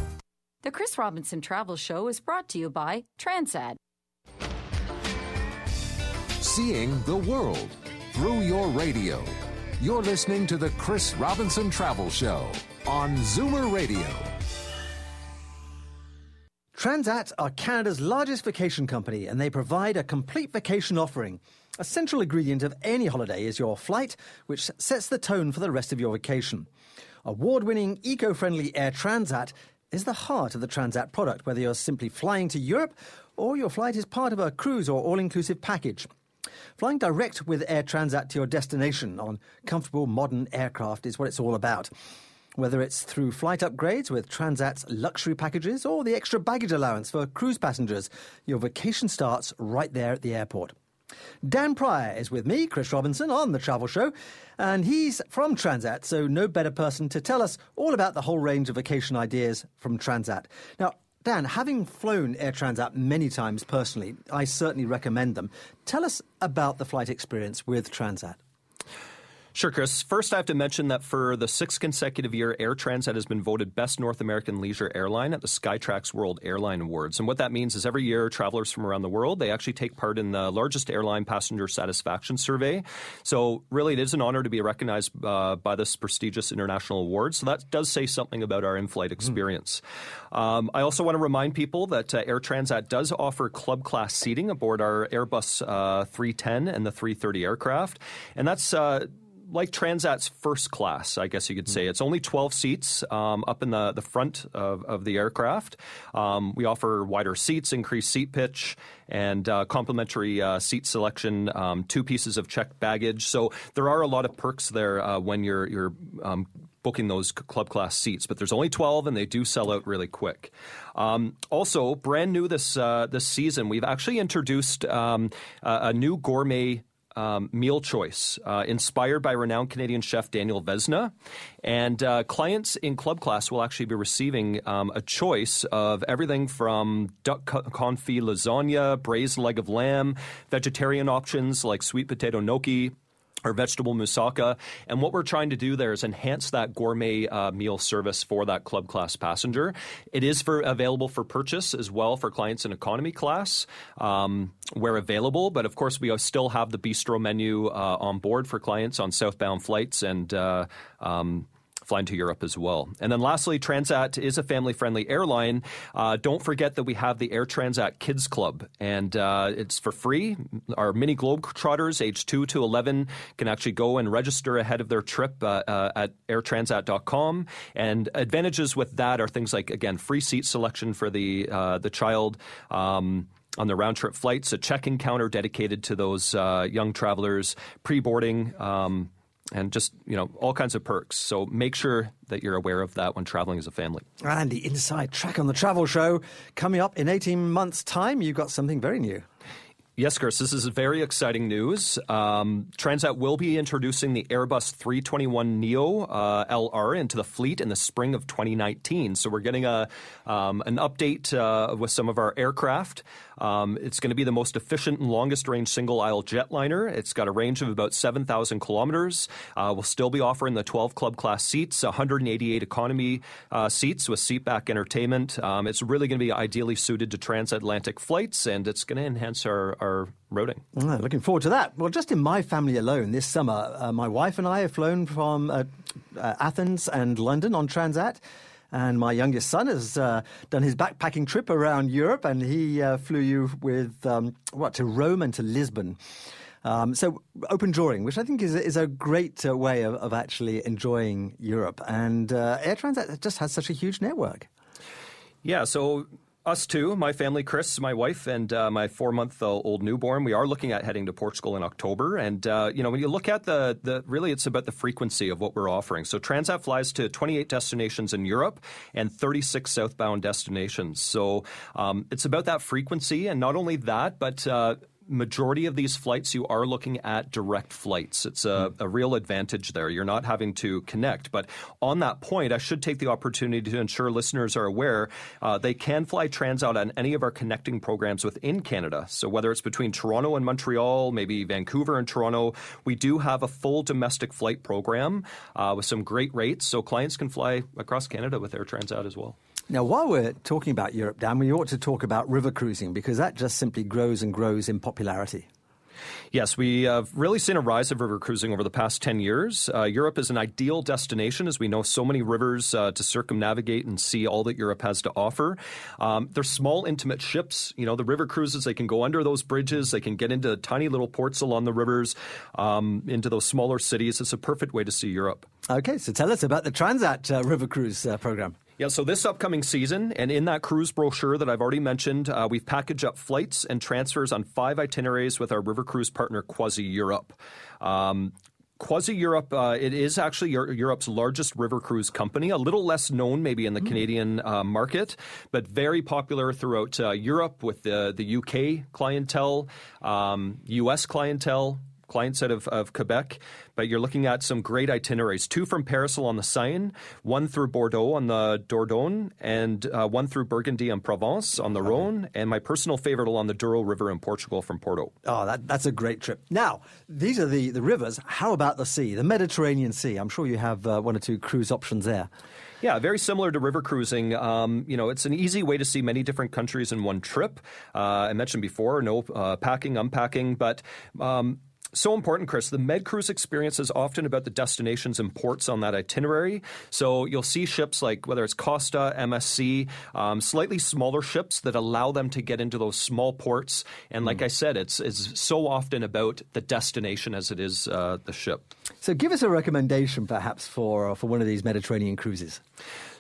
The Chris Robinson Travel Show is brought to you by Transat.
Seeing the world through your radio. You're listening to the Chris Robinson Travel Show on Zoomer Radio.
Transat are Canada's largest vacation company and they provide a complete vacation offering. A central ingredient of any holiday is your flight, which sets the tone for the rest of your vacation. Award winning, eco friendly Air Transat is the heart of the Transat product, whether you're simply flying to Europe or your flight is part of a cruise or all inclusive package. Flying direct with Air Transat to your destination on comfortable modern aircraft is what it's all about. Whether it's through flight upgrades with Transat's luxury packages or the extra baggage allowance for cruise passengers, your vacation starts right there at the airport. Dan Pryor is with me, Chris Robinson, on the Travel Show, and he's from Transat, so no better person to tell us all about the whole range of vacation ideas from Transat. Now, Dan, having flown Air Transat many times personally, I certainly recommend them. Tell us about the flight experience with Transat.
Sure, Chris. First, I have to mention that for the sixth consecutive year, Air Transat has been voted Best North American Leisure Airline at the Skytrax World Airline Awards. And what that means is every year, travelers from around the world, they actually take part in the largest airline passenger satisfaction survey. So really, it is an honor to be recognized uh, by this prestigious international award. So that does say something about our in-flight experience. Mm. Um, I also want to remind people that uh, Air Transat does offer club class seating aboard our Airbus uh, 310 and the 330 aircraft. And that's like Transat's first class, I guess you could say. It's only 12 seats um, up in the, the front of, of the aircraft. Um, we offer wider seats, increased seat pitch, and uh, complimentary uh, seat selection, um, two pieces of checked baggage. So there are a lot of perks there uh, when you're, you're um, booking those club class seats, but there's only 12 and they do sell out really quick. Um, also, brand new this uh, this season, we've actually introduced um, a, a, new gourmet. Um, meal choice uh, inspired by renowned Canadian chef Daniel Vézina. And uh, clients in club class will actually be receiving um, a choice of everything from duck confit lasagna, braised leg of lamb, vegetarian options like sweet potato gnocchi, or vegetable moussaka. And what we're trying to do there is enhance that gourmet uh, meal service for that club class passenger. It is for available for purchase as well for clients in economy class um, where available. But of course, we still have the bistro menu uh, on board for clients on southbound flights and. Uh, um, flying to Europe as well. And then lastly, Transat is a family friendly airline. Uh, don't forget that we have the Air Transat Kids Club, and uh, it's for free. Our mini Globetrotters, age 2 to 11, can actually go and register ahead of their trip uh, uh at airtransat.com. And advantages with that are things like, again, free seat selection for the, uh, the child. Um, on the round trip flights, a check-in counter dedicated to those uh, young travelers, pre-boarding um, and just you know all kinds of perks. So make sure that you're aware of that when traveling as a family.
And the inside track on the travel show coming up in 18 months' time. You've got something very new.
Yes, Chris, this is very exciting news. Um, Transat will be introducing the Airbus 321 Neo uh, LR into the fleet in the spring of 2019. So we're getting a um, an update uh, with some of our aircraft. Um, it's going to be the most efficient and longest range single aisle jetliner. It's got a range of about 7,000 kilometers. Uh, we'll still be offering the 12 club class seats, 188 economy uh, seats with seatback entertainment. Um, it's really going to be ideally suited to transatlantic flights, and it's going to enhance our, our routing.
Oh, looking forward to that. Well, just in my family alone this summer, uh, my wife and I have flown from uh, uh, Athens and London on Transat. And my youngest son has uh, done his backpacking trip around Europe, and he uh, flew you with um, what to Rome and to Lisbon. Um, so open drawing, which I think is is a great uh, way of, of, actually enjoying Europe, and uh, Air Transat just has such a huge network.
Yeah, so us too, my family, Chris, my wife, and uh, my four-month-old newborn. We are looking at heading to Portugal in October, and uh, you know when you look at the the really, it's about the frequency of what we're offering. So Transat flies to 28 destinations in Europe and 36 southbound destinations. So um, it's about that frequency, and not only that, but uh, majority of these flights, you are looking at direct flights. It's a, mm. a, real advantage there. You're not having to connect. But on that point, I should take the opportunity to ensure listeners are aware uh, they can fly Transat on any of our connecting programs within Canada. So whether it's between Toronto and Montreal, maybe Vancouver and Toronto, we do have a full domestic flight program uh, with some great rates. So clients can fly across Canada with Air Transat as well.
Now, while we're talking about Europe, Dan, we ought to talk about river cruising because that just simply grows and grows in popularity.
Yes, we have really seen a rise of river cruising over the past 10 years. Uh, Europe is an ideal destination as we know so many rivers uh, to circumnavigate and see all that Europe has to offer. Um, they're small, intimate ships. You know, the river cruises, they can go under those bridges, they can get into tiny little ports along the rivers, um, into those smaller cities. It's a perfect way to see Europe.
Okay, so tell us about the Transat uh, River Cruise uh, program.
Yeah, so this upcoming season, and in that cruise brochure that I've already mentioned, uh, we've packaged up flights and transfers on five itineraries with our river cruise partner, CroisiEurope. Um, Croisière Europe, uh, it is actually Europe's largest river cruise company, a little less known maybe in the mm. Canadian uh, market, but very popular throughout uh, Europe with the, the UK clientele, um, US clientele, clients out of, of Quebec, but you're looking at some great itineraries. Two from Paris along the Seine, one through Bordeaux on the Dordogne, and uh, one through Burgundy and Provence on the Rhone, and my personal favorite along the Douro River in Portugal from Porto.
Oh, that, that's a great trip. Now, these are the, the rivers. How about the sea, the Mediterranean Sea? I'm sure you have uh, one or two cruise options there.
Yeah, very similar to river cruising. Um, you know, it's an easy way to see many different countries in one trip. Uh, I mentioned before, no uh, packing, unpacking, but um, so important, Chris. The Med Cruise experience is often about the destinations and ports on that itinerary. So you'll see ships like whether it's Costa, MSC, um, slightly smaller ships that allow them to get into those small ports. And like mm. I said, it's it's so often about the destination as it is uh, the ship.
So, give us a recommendation, perhaps, for uh, for one of these Mediterranean cruises.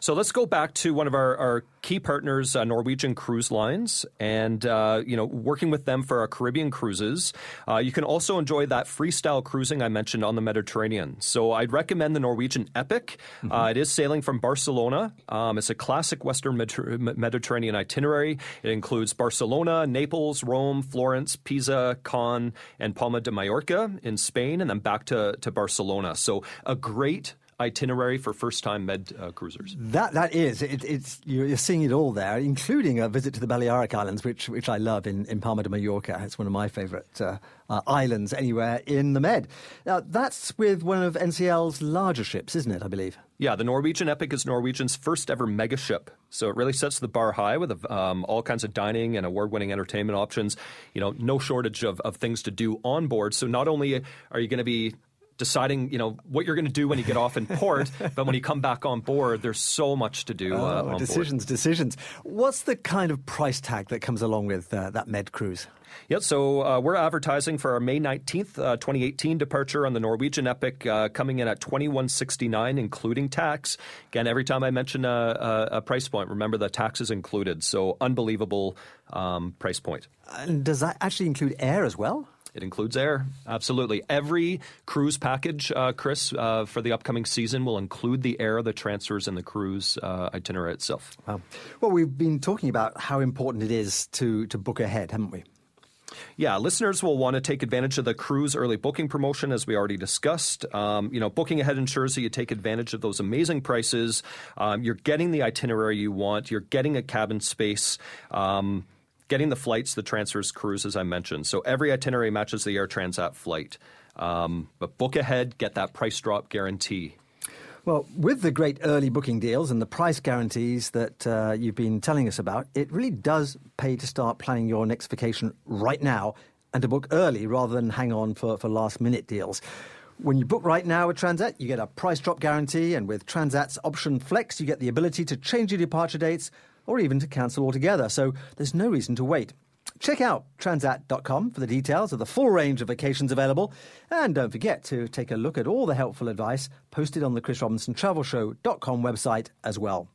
So let's go back to one of our, our key partners, uh, Norwegian Cruise Lines, and uh, you know working with them for our Caribbean cruises. Uh, you can also enjoy that freestyle cruising I mentioned on the Mediterranean. So I'd recommend the Norwegian Epic. Mm-hmm. Uh, it is sailing from Barcelona. Um, it's a classic Western Mediter- Mediterranean itinerary. It includes Barcelona, Naples, Rome, Florence, Pisa, Cannes, and Palma de Mallorca in Spain, and then back to, to Barcelona. So a great itinerary for first-time med uh, cruisers.
That that is, it, it's you're seeing it all there, including a visit to the Balearic Islands, which which I love in, in Palma de Mallorca. It's one of my favourite uh, uh, islands anywhere in the Med. Now that's with one of NCL's larger ships, isn't it? I believe.
Yeah, the Norwegian Epic is Norwegian's first ever mega ship. So it really sets the bar high with um, all kinds of dining and award-winning entertainment options. You know, no shortage of, of things to do on board. So not only are you going to be deciding, you know, what you're going to do when you get off in port, but when you come back on board, there's so much to do. Uh,
oh, decisions,
board.
decisions. What's the kind of price tag that comes along with uh, that Med cruise?
Yeah, so uh, we're advertising for our May 19th, uh, 2018 departure on the Norwegian Epic, uh, coming in at 2169 including tax. Again, every time I mention a, a, a, price point, remember the tax is included. So unbelievable um, price point.
And does that actually include air as well?
It includes air. Absolutely. Every cruise package, uh, Chris, uh, for the upcoming season will include the air, the transfers, and the cruise uh, itinerary itself.
Wow. Well, we've been talking about how important it is to, to book ahead, haven't we?
Yeah, listeners will want to take advantage of the cruise early booking promotion, as we already discussed. Um, you know, booking ahead ensures that you take advantage of those amazing prices. Um, you're getting the itinerary you want. You're getting a cabin space. Um, getting the flights, the transfers, cruise, as I mentioned. So every itinerary matches the Air Transat flight. Um, but book ahead, get that price drop guarantee.
Well, with the great early booking deals and the price guarantees that uh, you've been telling us about, it really does pay to start planning your next vacation right now and to book early rather than hang on for, for last minute deals. When you book right now with Transat, you get a price drop guarantee, and with Transat's option flex, you get the ability to change your departure dates or even to cancel altogether, so there's no reason to wait. Check out transat.com for the details of the full range of vacations available. And don't forget to take a look at all the helpful advice posted on the Chris Robinson Travel Show.com website as well.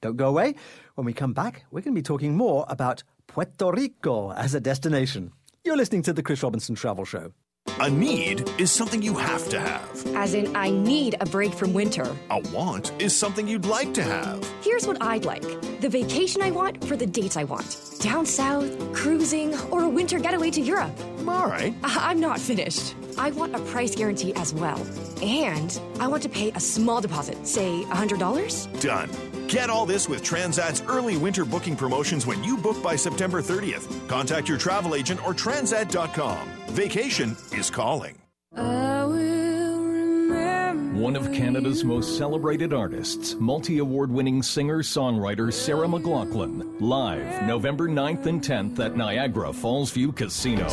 Don't go away. When we come back, we're going to be talking more about Puerto Rico as a destination. You're listening to the Chris Robinson Travel Show.
A need is something you have to have.
As in, I need a break from winter.
A want is something you'd like to have.
Here's what I'd like the vacation I want for the dates I want down south, cruising, or a winter getaway to Europe.
All right.
Ah, I'm not finished. I want a price guarantee as well. And I want to pay a small deposit, say $100.
Done. Get all this with Transat's early winter booking promotions when you book by September 30th. Contact your travel agent or transat.com. Vacation is calling.
One of Canada's most celebrated artists, multi award winning singer songwriter Sarah McLachlan, live November 9th and 10th at Niagara Falls View Casino.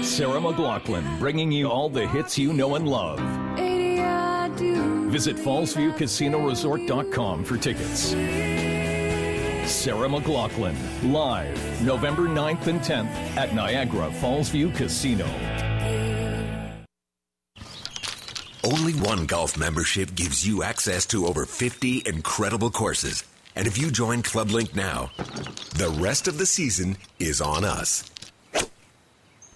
Sarah McLachlan bringing you all the hits you know and love. Visit FallsViewCasinoResort.com for tickets. Sarah McLachlan, live November 9th and 10th at Niagara Falls View Casino.
Only one golf membership gives you access to over 50 incredible courses. And if you join Club Link now, the rest of the season is on us.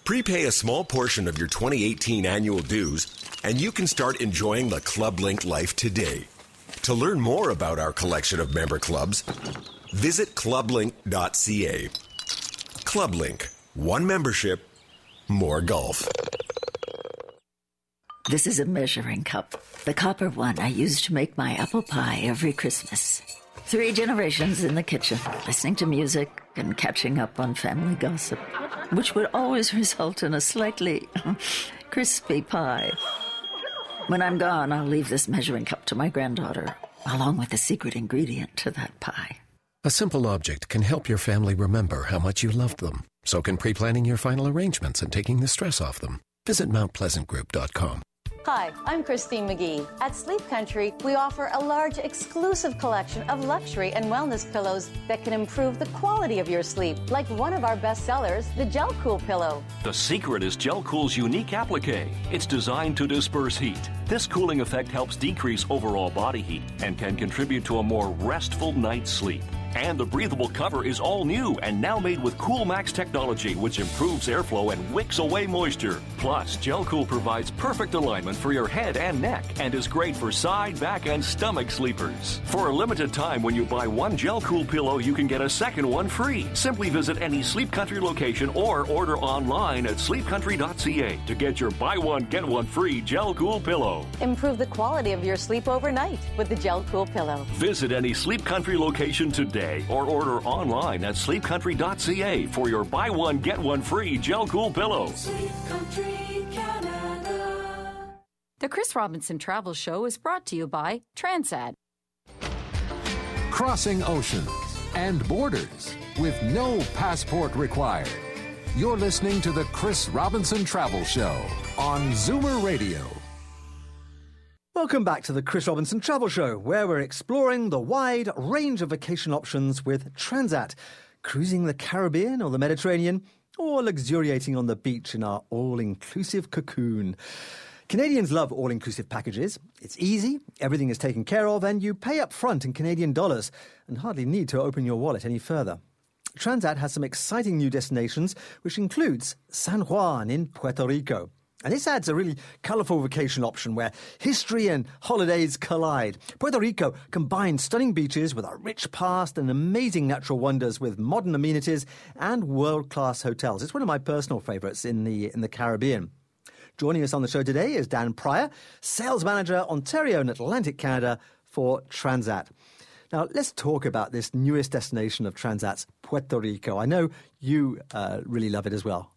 Prepay a small portion of your 2018 annual dues, and you can start enjoying the Club Link life today. To learn more about our collection of member clubs, visit clublink.ca. Clublink, one membership, more golf.
This is a measuring cup, the copper one I use to make my apple pie every Christmas. Three generations in the kitchen, listening to music and catching up on family gossip, which would always result in a slightly crispy pie. When I'm gone, I'll leave this measuring cup to my granddaughter, along with the secret ingredient to that pie.
A simple object can help your family remember how much you loved them. So can pre planning your final arrangements and taking the stress off them. Visit MountPleasantGroup.com.
Hi, I'm Christine Magee. At Sleep Country, we offer a large exclusive collection of luxury and wellness pillows that can improve the quality of your sleep, like one of our best sellers, the Gel Cool pillow.
The secret is Gel Cool's unique applique. It's designed to disperse heat. This cooling effect helps decrease overall body heat and can contribute to a more restful night's sleep. And the breathable cover is all new and now made with CoolMax technology, which improves airflow and wicks away moisture. Plus, Gel Cool provides perfect alignment for your head and neck and is great for side, back, and stomach sleepers. For a limited time, when you buy one Gel Cool pillow, you can get a second one free. Simply visit any Sleep Country location or order online at sleepcountry.ca to get your buy one, get one free Gel Cool pillow.
Improve the quality of your sleep overnight with the Gel Cool pillow.
Visit any Sleep Country location today or order online at sleepcountry.ca for your buy one, get one free Gel Cool pillow.
The Chris Robinson Travel Show is brought to you by Transat.
Crossing oceans and borders with no passport required. You're listening to the Chris Robinson Travel Show on Zoomer Radio.
Welcome back to the Chris Robinson Travel Show, where we're exploring the wide range of vacation options with Transat, cruising the Caribbean or the Mediterranean, or luxuriating on the beach in our all inclusive cocoon. Canadians love all inclusive packages. It's easy, everything is taken care of, and you pay up front in Canadian dollars and hardly need to open your wallet any further. Transat has some exciting new destinations, which includes San Juan in Puerto Rico. And this adds a really colourful vacation option where history and holidays collide. Puerto Rico combines stunning beaches with a rich past and amazing natural wonders with modern amenities and world-class hotels. It's one of my personal favourites in the, in the Caribbean. Joining us on the show today is Dan Pryor, Sales Manager, Ontario and Atlantic Canada for Transat. Now, let's talk about this newest destination of Transat's, Puerto Rico. I know you uh, really love it as well.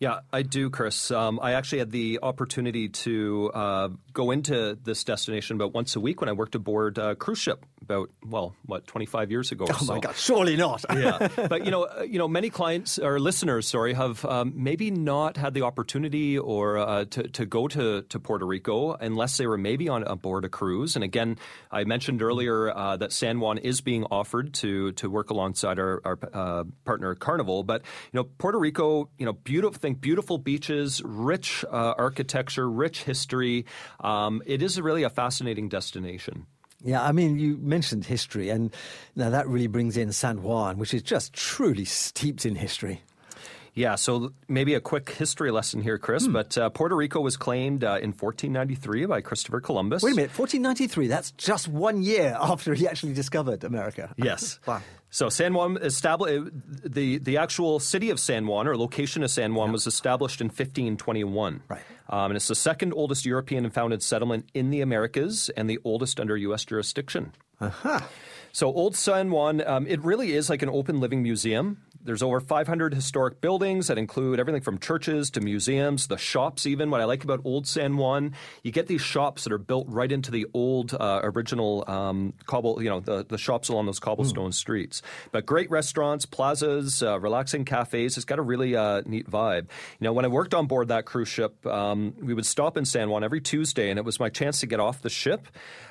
Yeah, I do, Chris. Um, I actually had the opportunity to uh, go into this destination about once a week when I worked aboard a cruise ship about well, what twenty five years ago.
Oh
so.
my God! Surely not.
yeah, but you know, uh, you know, many clients or listeners, sorry, have um, maybe not had the opportunity or uh, to to go to to Puerto Rico unless they were maybe on aboard a cruise. And again, I mentioned earlier uh, that San Juan is being offered to to work alongside our, our uh, partner Carnival. But you know, Puerto Rico, you know, beautiful think beautiful beaches, rich uh, architecture, rich history. Um, it is really a fascinating destination.
Yeah, I mean, you mentioned history, and now that really brings in San Juan, which is just truly steeped in history.
Yeah, so maybe a quick history lesson here, Chris. Hmm. But uh, Puerto Rico was claimed uh, in 1493 by Christopher Columbus.
Wait a minute, 1493? That's just one year after he actually discovered America.
Yes.
wow.
So San Juan established the the actual city of San Juan or location of San Juan yeah. was established in 1521.
Right.
Um, and it's the second oldest European founded settlement in the Americas and the oldest under U.S. jurisdiction.
Uh-huh.
So Old San Juan, um, it really is like an open living museum. There's over 500 historic buildings that include everything from churches to museums, the shops even. What I like about Old San Juan, you get these shops that are built right into the old uh, original um, cobble, you know, the, the shops along those cobblestone mm. streets. But great restaurants, plazas, uh, relaxing cafes. It's got a really uh, neat vibe. You know, when I worked on board that cruise ship, um, we would stop in San Juan every Tuesday, and it was my chance to get off the ship.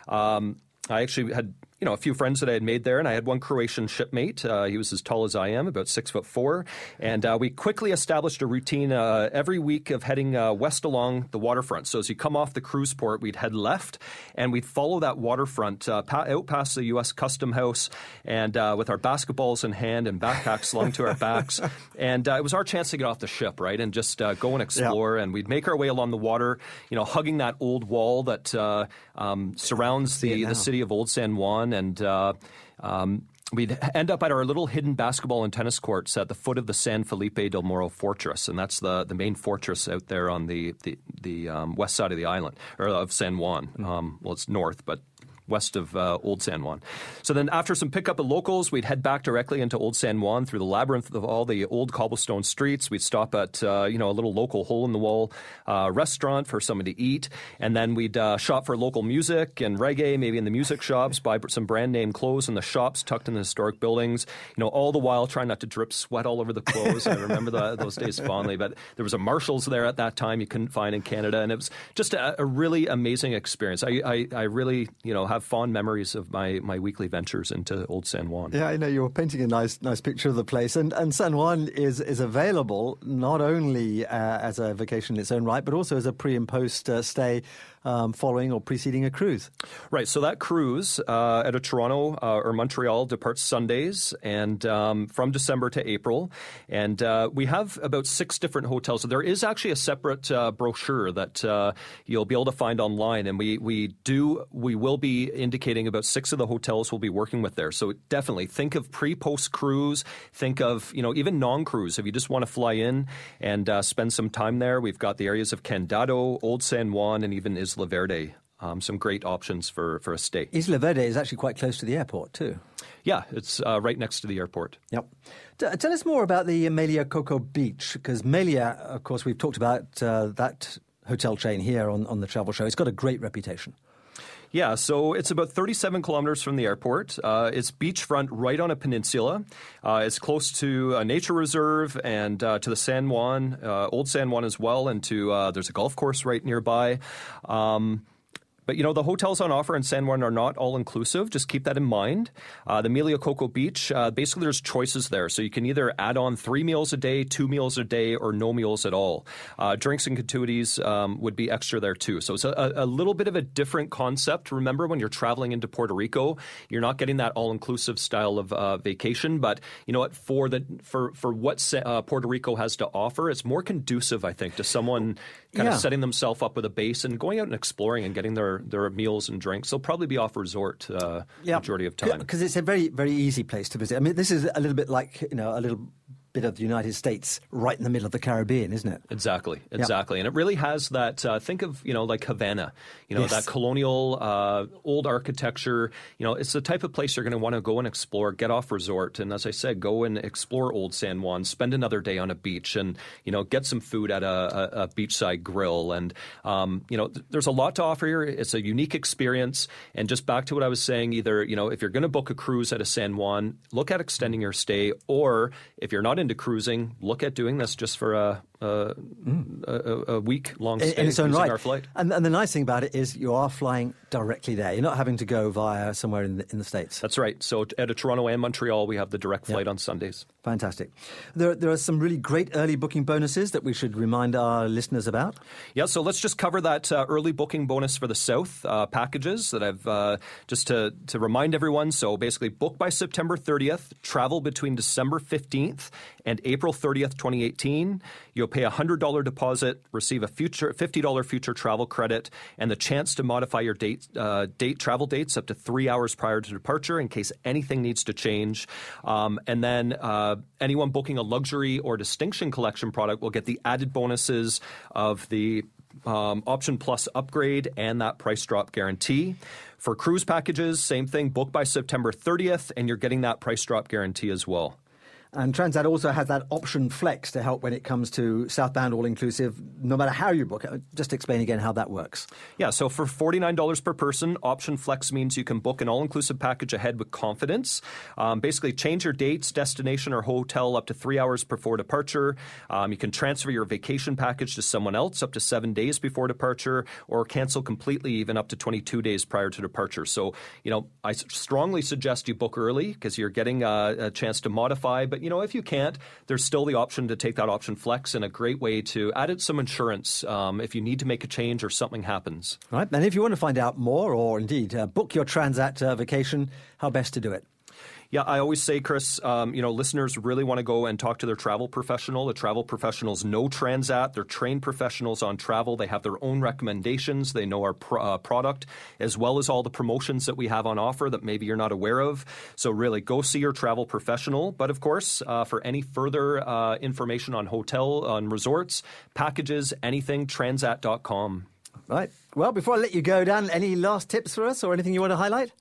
Um, I actually had you know, a few friends that I had made there, and I had one Croatian shipmate. Uh, he was as tall as I am, about six foot four, and uh, we quickly established a routine uh, every week of heading uh, west along the waterfront. So as you come off the cruise port, we'd head left, and we'd follow that waterfront uh, pa- out past the U.S. Custom House, and uh, with our basketballs in hand and backpacks slung to our backs, and it was our chance to get off the ship, right, and just go and explore. Yeah. And we'd make our way along the water, you know, hugging that old wall that um, surrounds the, the city of Old San Juan and uh, um, we'd end up at our little hidden basketball and tennis courts at the foot of the San Felipe del Morro Fortress, and that's the, the main fortress out there on the the, the um, west side of the island or of San Juan. Mm-hmm. Um, well, it's north, but west of uh, Old San Juan. So then, after some pickup at locals, we'd head back directly into Old San Juan through the labyrinth of all the old cobblestone streets. We'd stop at uh, you know a little local hole in the wall uh, restaurant for someone to eat, and then we'd uh, shop for local music and reggae, maybe in the music shops, buy some brand name clothes in the shops tucked in the historic buildings. You know, all the while trying not to drip sweat all over the clothes. I remember the, those days fondly. But there was a Marshalls there at that time you couldn't find in Canada, and it was just a, a really amazing experience. I, I, I really you know have fond memories of my, my weekly ventures into Old San Juan.
Yeah, I know you're painting a nice nice picture of the place, and and San Juan is is available not only uh, as a vacation in its own right, but also as a pre and post uh, stay um, following or preceding a cruise.
Right. So that cruise uh, of Toronto uh, or Montreal departs Sundays and um, from December to April. And uh, we have about six different hotels. So there is actually a separate uh, brochure that uh, you'll be able to find online. And we, we do, we will be indicating about six of the hotels we'll be working with there. So definitely think of pre post cruise. Think of, you know, even non cruise. If you just want to fly in and uh, spend some time there, we've got the areas of Condado, Old San Juan, and even Isla Verde. Um, some great options for, for a stay.
Isla Verde is actually quite close to the airport, too.
Yeah, it's uh, right next to the airport.
Yep. T- tell us more about the Melia Coco Beach, because Melia, of course, we've talked about uh, that hotel chain here on, on the travel show. It's got a great reputation.
Yeah, so it's about 37 kilometers from the airport. Uh, it's beachfront right on a peninsula. Uh, it's close to a nature reserve and uh, to the San Juan, uh, Old San Juan as well, and to uh, there's a golf course right nearby. Um, but you know the hotels on offer in San Juan are not all inclusive. Just keep that in mind. Uh, the Melia Coco Beach, uh, basically, there's choices there, so you can either add on three meals a day, two meals a day, or no meals at all. Uh, drinks and gratuities um, would be extra there too. So it's a, a, little bit of a different concept. Remember, when you're traveling into Puerto Rico, you're not getting that all-inclusive style of uh, vacation. But you know what? For the for for what uh, Puerto Rico has to offer, it's more conducive, I think, to someone kind yeah. of setting themselves up with a base and going out and exploring and getting their their meals and drinks. They'll probably be off resort uh, yeah. majority of time
because it's a very very easy place to visit. I mean, this is a little bit like you know a little bit of the United States right in the middle of the Caribbean, isn't it?
Exactly, exactly. And it really has that, uh, think of, you know, like Havana, you know, yes. that colonial, uh, old architecture. You know, it's the type of place you're going to want to go and explore, get off resort. And as I said, go and explore Old San Juan, spend another day on a beach and, you know, get some food at a, a, a beachside grill. And, um, you know, th- there's a lot to offer here. It's a unique experience. And just back to what I was saying, either, you know, if you're going to book a cruise at a San Juan, look at extending your stay. Or if you're not into cruising, look at doing this just for a uh, mm. a, a week long stay
in its own
right.
our
flight.
And, and, the nice thing about it is you are flying directly there. You're not having to go via somewhere in the, in the States.
That's right. So at a Toronto and Montreal, we have the direct flight on Sundays.
Fantastic. There, there are some really great early booking bonuses that we should remind our listeners about.
Yeah, so let's just cover that uh, early booking bonus for the South uh, packages that I've uh, just to, to remind everyone. So basically, book by September 30th, travel between December 15th and April 30th, 2018. You'll pay a $100 deposit, receive a future $50 future travel credit, and the chance to modify your date, uh, date travel dates up to three hours prior to departure in case anything needs to change. Um, and then uh, anyone booking a luxury or distinction collection product will get the added bonuses of the um, Option Plus upgrade and that price drop guarantee. For cruise packages, same thing, book by September 30th, and you're getting that price drop guarantee as well.
And Transat also has that option flex to help when it comes to southbound all inclusive, no matter how you book. Just explain again how that works.
Yeah, so for $49 per person, option flex means you can book an all inclusive package ahead with confidence. Um, basically, change your dates, destination, or hotel up to three hours before departure. Um, you can transfer your vacation package to someone else up to seven days before departure, or cancel completely even up to 22 days prior to departure. So, you know, I strongly suggest you book early because you're getting a, a chance to modify, but but you know, if you can't, there's still the option to take that option flex and a great way to add it some insurance um, if you need to make a change or something happens.
Right. And if you want to find out more or indeed uh, book your Transat uh, vacation, how best to do it?
Yeah, I always say, Chris, um, you know, listeners really want to go and talk to their travel professional. The travel professionals know Transat. They're trained professionals on travel. They have their own recommendations. They know our uh, product as well as all the promotions that we have on offer that maybe you're not aware of. So really, go see your travel professional. But of course, uh, for any further uh, information on hotel, on resorts, packages, anything, transat.com.
Right. Well, before I let you go, Dan, any last tips for us or anything you want to highlight?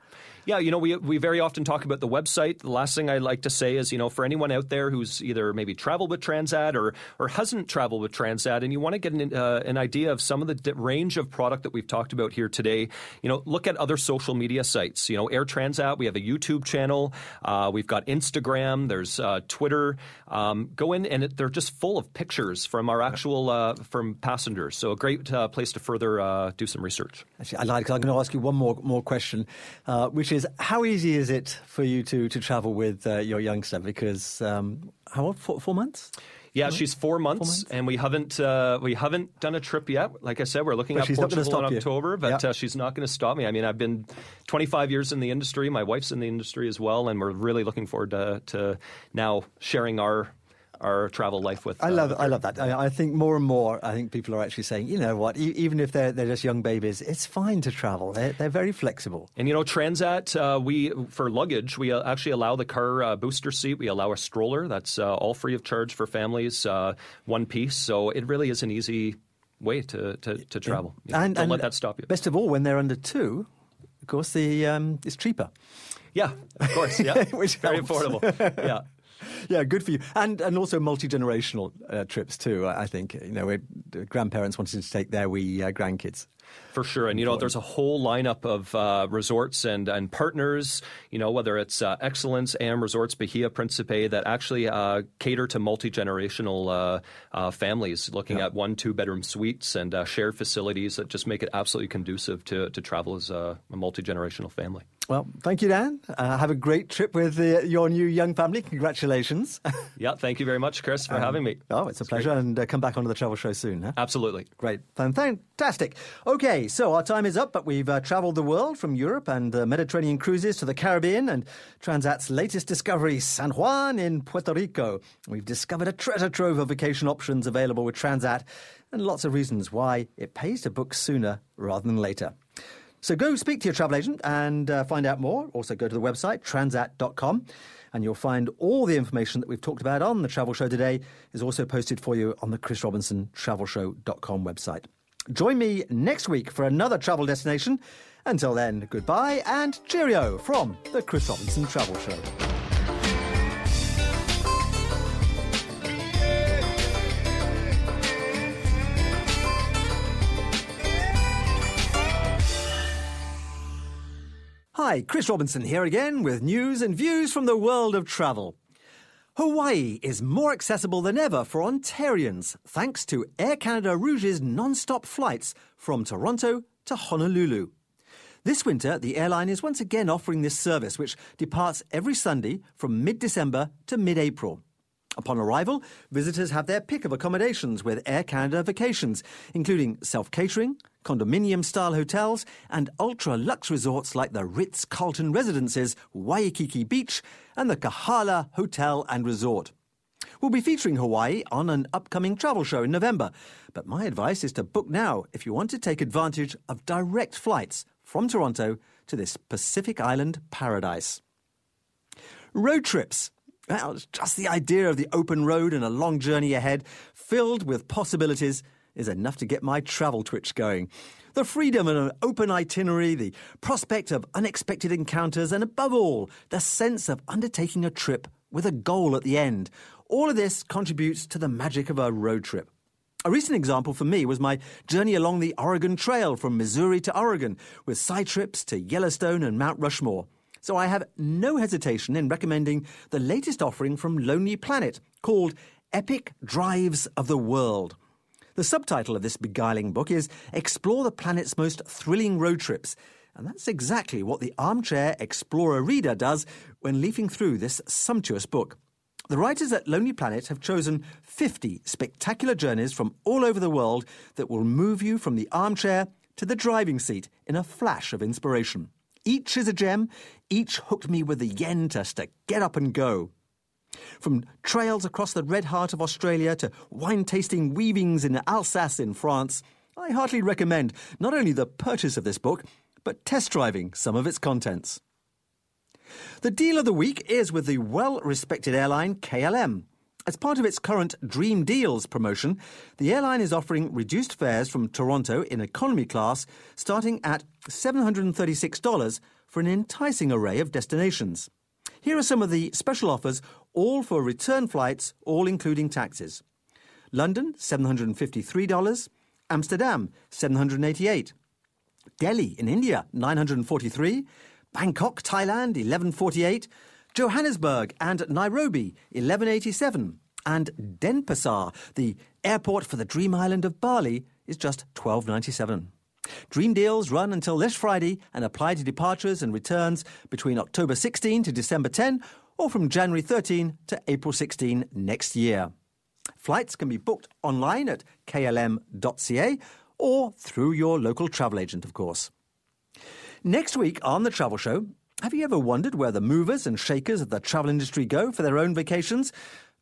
Yeah, you know, we, we very often talk about the website. The last thing I like to say is, you know, for anyone out there who's either maybe traveled with Transat or, or hasn't traveled with Transat and you want to get an, uh, an idea of some of the di- range of product that we've talked about here today, you know, look at other social media sites. You know, Air Transat, we have a YouTube channel, uh, we've got Instagram, there's uh, Twitter. Um, go in and it, they're just full of pictures from our actual, uh, from passengers. So a great uh, place to further uh, do some research.
Actually, I lied because I'm going to ask you one more more question, uh, which is how easy is it for you to to travel with uh, your youngster? Because um, how old? Four, four months.
Yeah, she's four months,
months?
and we haven't uh, we haven't done a trip yet. Like I said, we're looking
But
at Portugal in
stop you.
October, but
Yeah.
uh, she's not going to stop me. I mean, I've been 25 years in the industry. My wife's in the industry as well, and we're really looking forward to, to now sharing our our travel life with.
I
uh,
love I love that. I, I think more and more, I think people are actually saying, you know what, e- even if they're they're just young babies, it's fine to travel. They're they're very flexible.
And you know, Transat, uh, we for luggage, we uh, actually allow the car uh, booster seat. We allow a stroller. That's uh, all free of charge for families, uh, one piece. So it really is an easy way to to, to travel. You know,
and
don't
and
let that stop you.
Best of all, when they're under two, of course, the um, it's cheaper.
Yeah, of course. Yeah,
Which
very
helps.
affordable. Yeah.
Yeah, good for you, and and also multi generational uh, trips too. I think you know, where grandparents wanted to take their wee uh, grandkids.
For sure. And, you know, there's a whole lineup of uh, resorts and, and partners, you know, whether it's uh, Excellence, AM Resorts, Bahia, Principe, that actually uh, cater to multi generational uh, uh, families, looking at one, two bedroom suites and uh, shared facilities that just make it absolutely conducive to, to travel as a, a multi generational family.
Well, thank you, Dan. Uh, have a great trip with uh, your new young family. Congratulations.
Yeah, thank you very much, Chris, for
Um,
having me.
Oh, it's a pleasure, and uh, come back onto the travel show soon. Huh?
Absolutely.
Great. Fantastic. Okay, so our time is up, but we've uh, travelled the world from Europe and uh, Mediterranean cruises to the Caribbean and Transat's latest discovery, San Juan in Puerto Rico. We've discovered a treasure trove of vacation options available with Transat and lots of reasons why it pays to book sooner rather than later. So go speak to your travel agent and uh, find out more. Also go to the website transat.com and you'll find all the information that we've talked about on the travel show today is also posted for you on the Chris Robinson travelshow.com website. Join me next week for another travel destination. Until then, goodbye and cheerio from the Chris Robinson Travel Show. Hi, Chris Robinson here again with news and views from the world of travel. Hawaii is more accessible than ever for Ontarians thanks to Air Canada Rouge's non-stop flights from Toronto to Honolulu. This winter, the airline is once again offering this service, which departs every Sunday from mid December to mid April. Upon arrival, visitors have their pick of accommodations with Air Canada Vacations, including self catering, condominium style hotels, and ultra luxe resorts like the Ritz Carlton Residences, Waikiki Beach, and the Kahala Hotel and Resort. We'll be featuring Hawaii on an upcoming travel show in November, but my advice is to book now if you want to take advantage of direct flights from Toronto to this Pacific Island paradise. Road trips. Well, just the idea of the open road and a long journey ahead, filled with possibilities, is enough to get my travel twitch going. The freedom of an open itinerary, the prospect of unexpected encounters, and above all, the sense of undertaking a trip with a goal at the end. All of this contributes to the magic of a road trip. A recent example for me was my journey along the Oregon Trail from Missouri to Oregon, with side trips to Yellowstone and Mount Rushmore. So I have no hesitation in recommending the latest offering from Lonely Planet called Epic Drives of the World. The subtitle of this beguiling book is Explore the Planet's Most Thrilling Road Trips. And that's exactly what the armchair explorer reader does when leafing through this sumptuous book. The writers at Lonely Planet have chosen 50 spectacular journeys from all over the world that will move you from the armchair to the driving seat in a flash of inspiration. Each is a gem, each hooked me with the yen to get up and go. From trails across the red heart of Australia to wine tasting weavings in Alsace in France, I heartily recommend not only the purchase of this book, but test driving some of its contents. The deal of the week is with the well respected airline KLM. As part of its current Dream Deals promotion, the airline is offering reduced fares from Toronto in economy class starting at $736 for an enticing array of destinations. Here are some of the special offers, all for return flights, all including taxes. London, $753. Amsterdam, 788. Delhi in India, 943. Bangkok, Thailand, 1148. Johannesburg and Nairobi, 1187. And Denpasar, the airport for the dream island of Bali, is just 1297. Dream deals run until this Friday and apply to departures and returns between October 16 to December 10 or from January 13 to April 16 next year. Flights can be booked online at klm.ca or through your local travel agent, of course. Next week on The Travel Show, have you ever wondered where the movers and shakers of the travel industry go for their own vacations?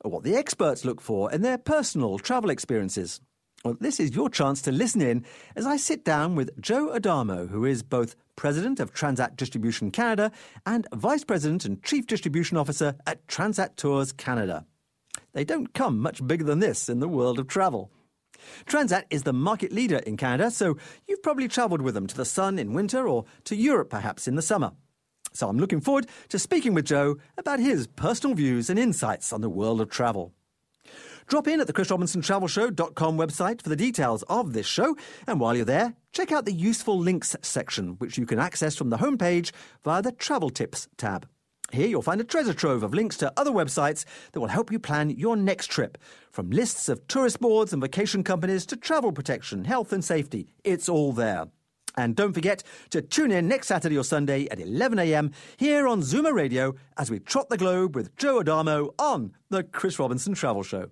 Or what the experts look for in their personal travel experiences? Well, this is your chance to listen in as I sit down with Joe Adamo, who is both President of Transat Distribution Canada and Vice President and Chief Distribution Officer at Transat Tours Canada. They don't come much bigger than this in the world of travel. Transat is the market leader in Canada, so you've probably travelled with them to the sun in winter or to Europe perhaps in the summer. So I'm looking forward to speaking with Joe about his personal views and insights on the world of travel. Drop in at the chrisrobinsontravelshow.com website for the details of this show, and while you're there, check out the useful links section, which you can access from the homepage via the Travel Tips tab. Here you'll find a treasure trove of links to other websites that will help you plan your next trip. From lists of tourist boards and vacation companies to travel protection, health and safety, it's all there. And don't forget to tune in next Saturday or Sunday at 11am here on Zoomer Radio as we trot the globe with Joe Adamo on The Chris Robinson Travel Show.